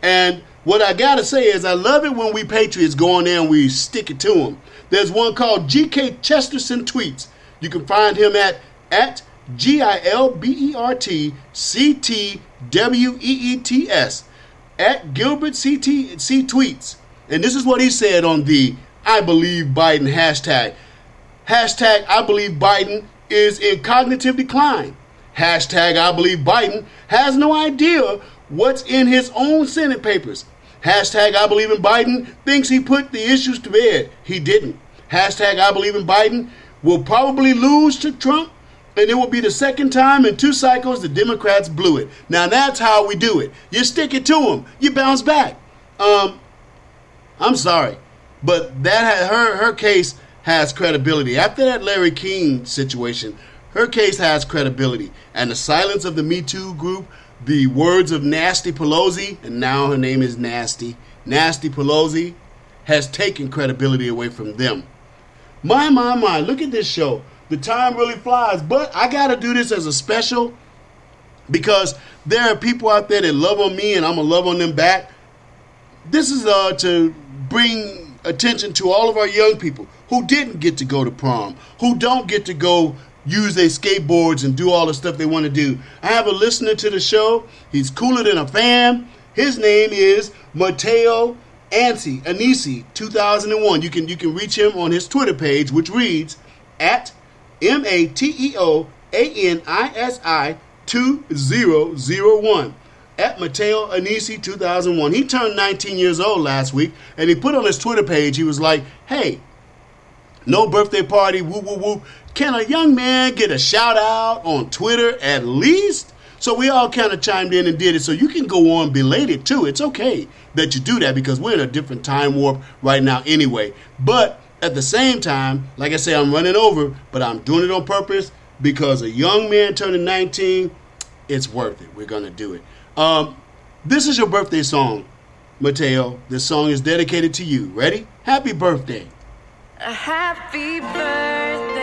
And what I gotta say is, I love it when we Patriots go on there and we stick it to them. There's one called G.K. Chesterton Tweets. You can find him at at G I L B E R T C T W E E T S at Gilbert C T C Tweets. And this is what he said on the I believe Biden hashtag. Hashtag I believe Biden is in cognitive decline. Hashtag I believe Biden has no idea what's in his own Senate papers. Hashtag I believe in Biden thinks he put the issues to bed. He didn't. Hashtag I believe in Biden will probably lose to Trump, and it will be the second time in two cycles the Democrats blew it. Now that's how we do it. You stick it to them. You bounce back. Um, I'm sorry, but that her her case has credibility. After that Larry King situation, her case has credibility, and the silence of the Me Too group, the words of Nasty Pelosi, and now her name is Nasty, Nasty Pelosi, has taken credibility away from them. My, my, my, look at this show. The time really flies, but I got to do this as a special because there are people out there that love on me and I'm to love on them back. This is uh, to bring attention to all of our young people who didn't get to go to prom, who don't get to go use their skateboards and do all the stuff they want to do. I have a listener to the show. He's cooler than a fan. His name is Mateo Ansi Anisi 2001. You can you can reach him on his Twitter page, which reads at M A T E O A N I S I 2001 at Mateo Anisi 2001. He turned 19 years old last week, and he put on his Twitter page, he was like, hey, no birthday party, woo woo woo. Can a young man get a shout out on Twitter at least? So we all kind of chimed in and did it. So you can go on belated too. It's okay that you do that because we're in a different time warp right now anyway. But at the same time, like I say, I'm running over, but I'm doing it on purpose because a young man turning 19, it's worth it. We're to do it. Um, this is your birthday song, Mateo. This song is dedicated to you. Ready? Happy birthday. A happy birthday.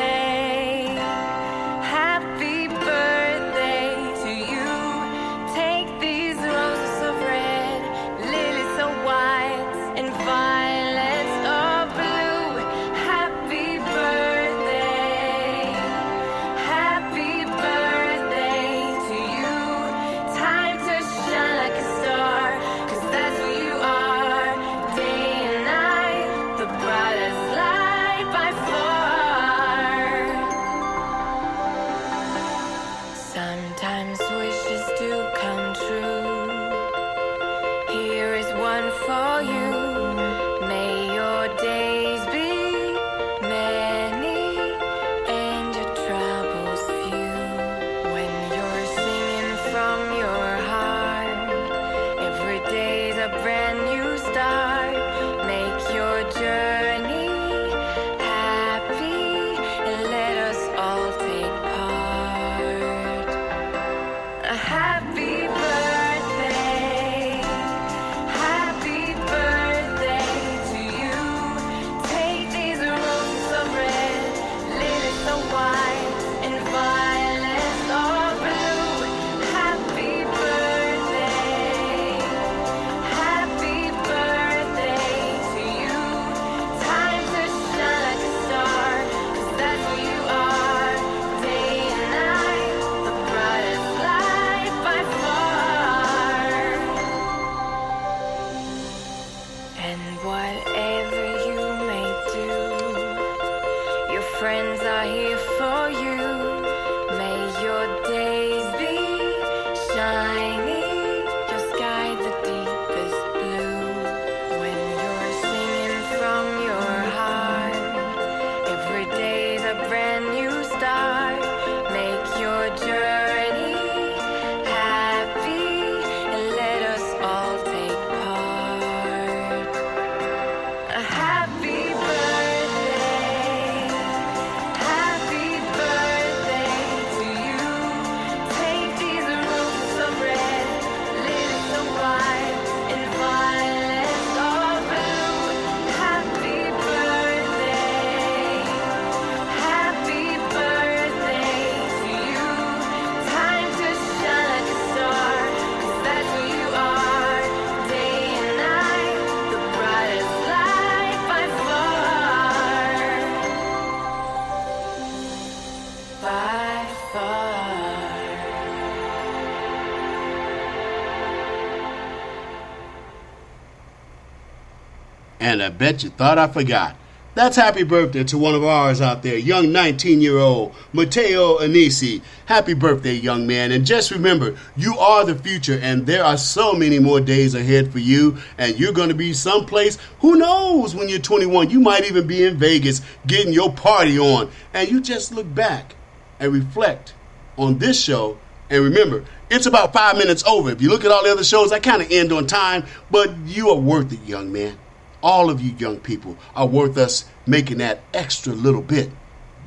And I bet you thought I forgot. That's happy birthday to one of ours out there, young 19 year old Mateo Anisi. Happy birthday, young man. And just remember, you are the future, and there are so many more days ahead for you. And you're going to be someplace, who knows, when you're 21. You might even be in Vegas getting your party on. And you just look back and reflect on this show. And remember, it's about five minutes over. If you look at all the other shows, I kind of end on time, but you are worth it, young man. All of you young people are worth us making that extra little bit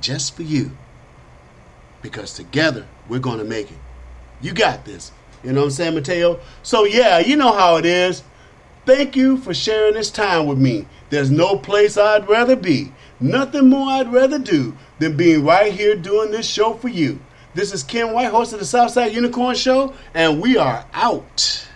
just for you. Because together, we're going to make it. You got this. You know what I'm saying, Mateo? So, yeah, you know how it is. Thank you for sharing this time with me. There's no place I'd rather be, nothing more I'd rather do than being right here doing this show for you. This is Ken White, host of the Southside Unicorn Show, and we are out.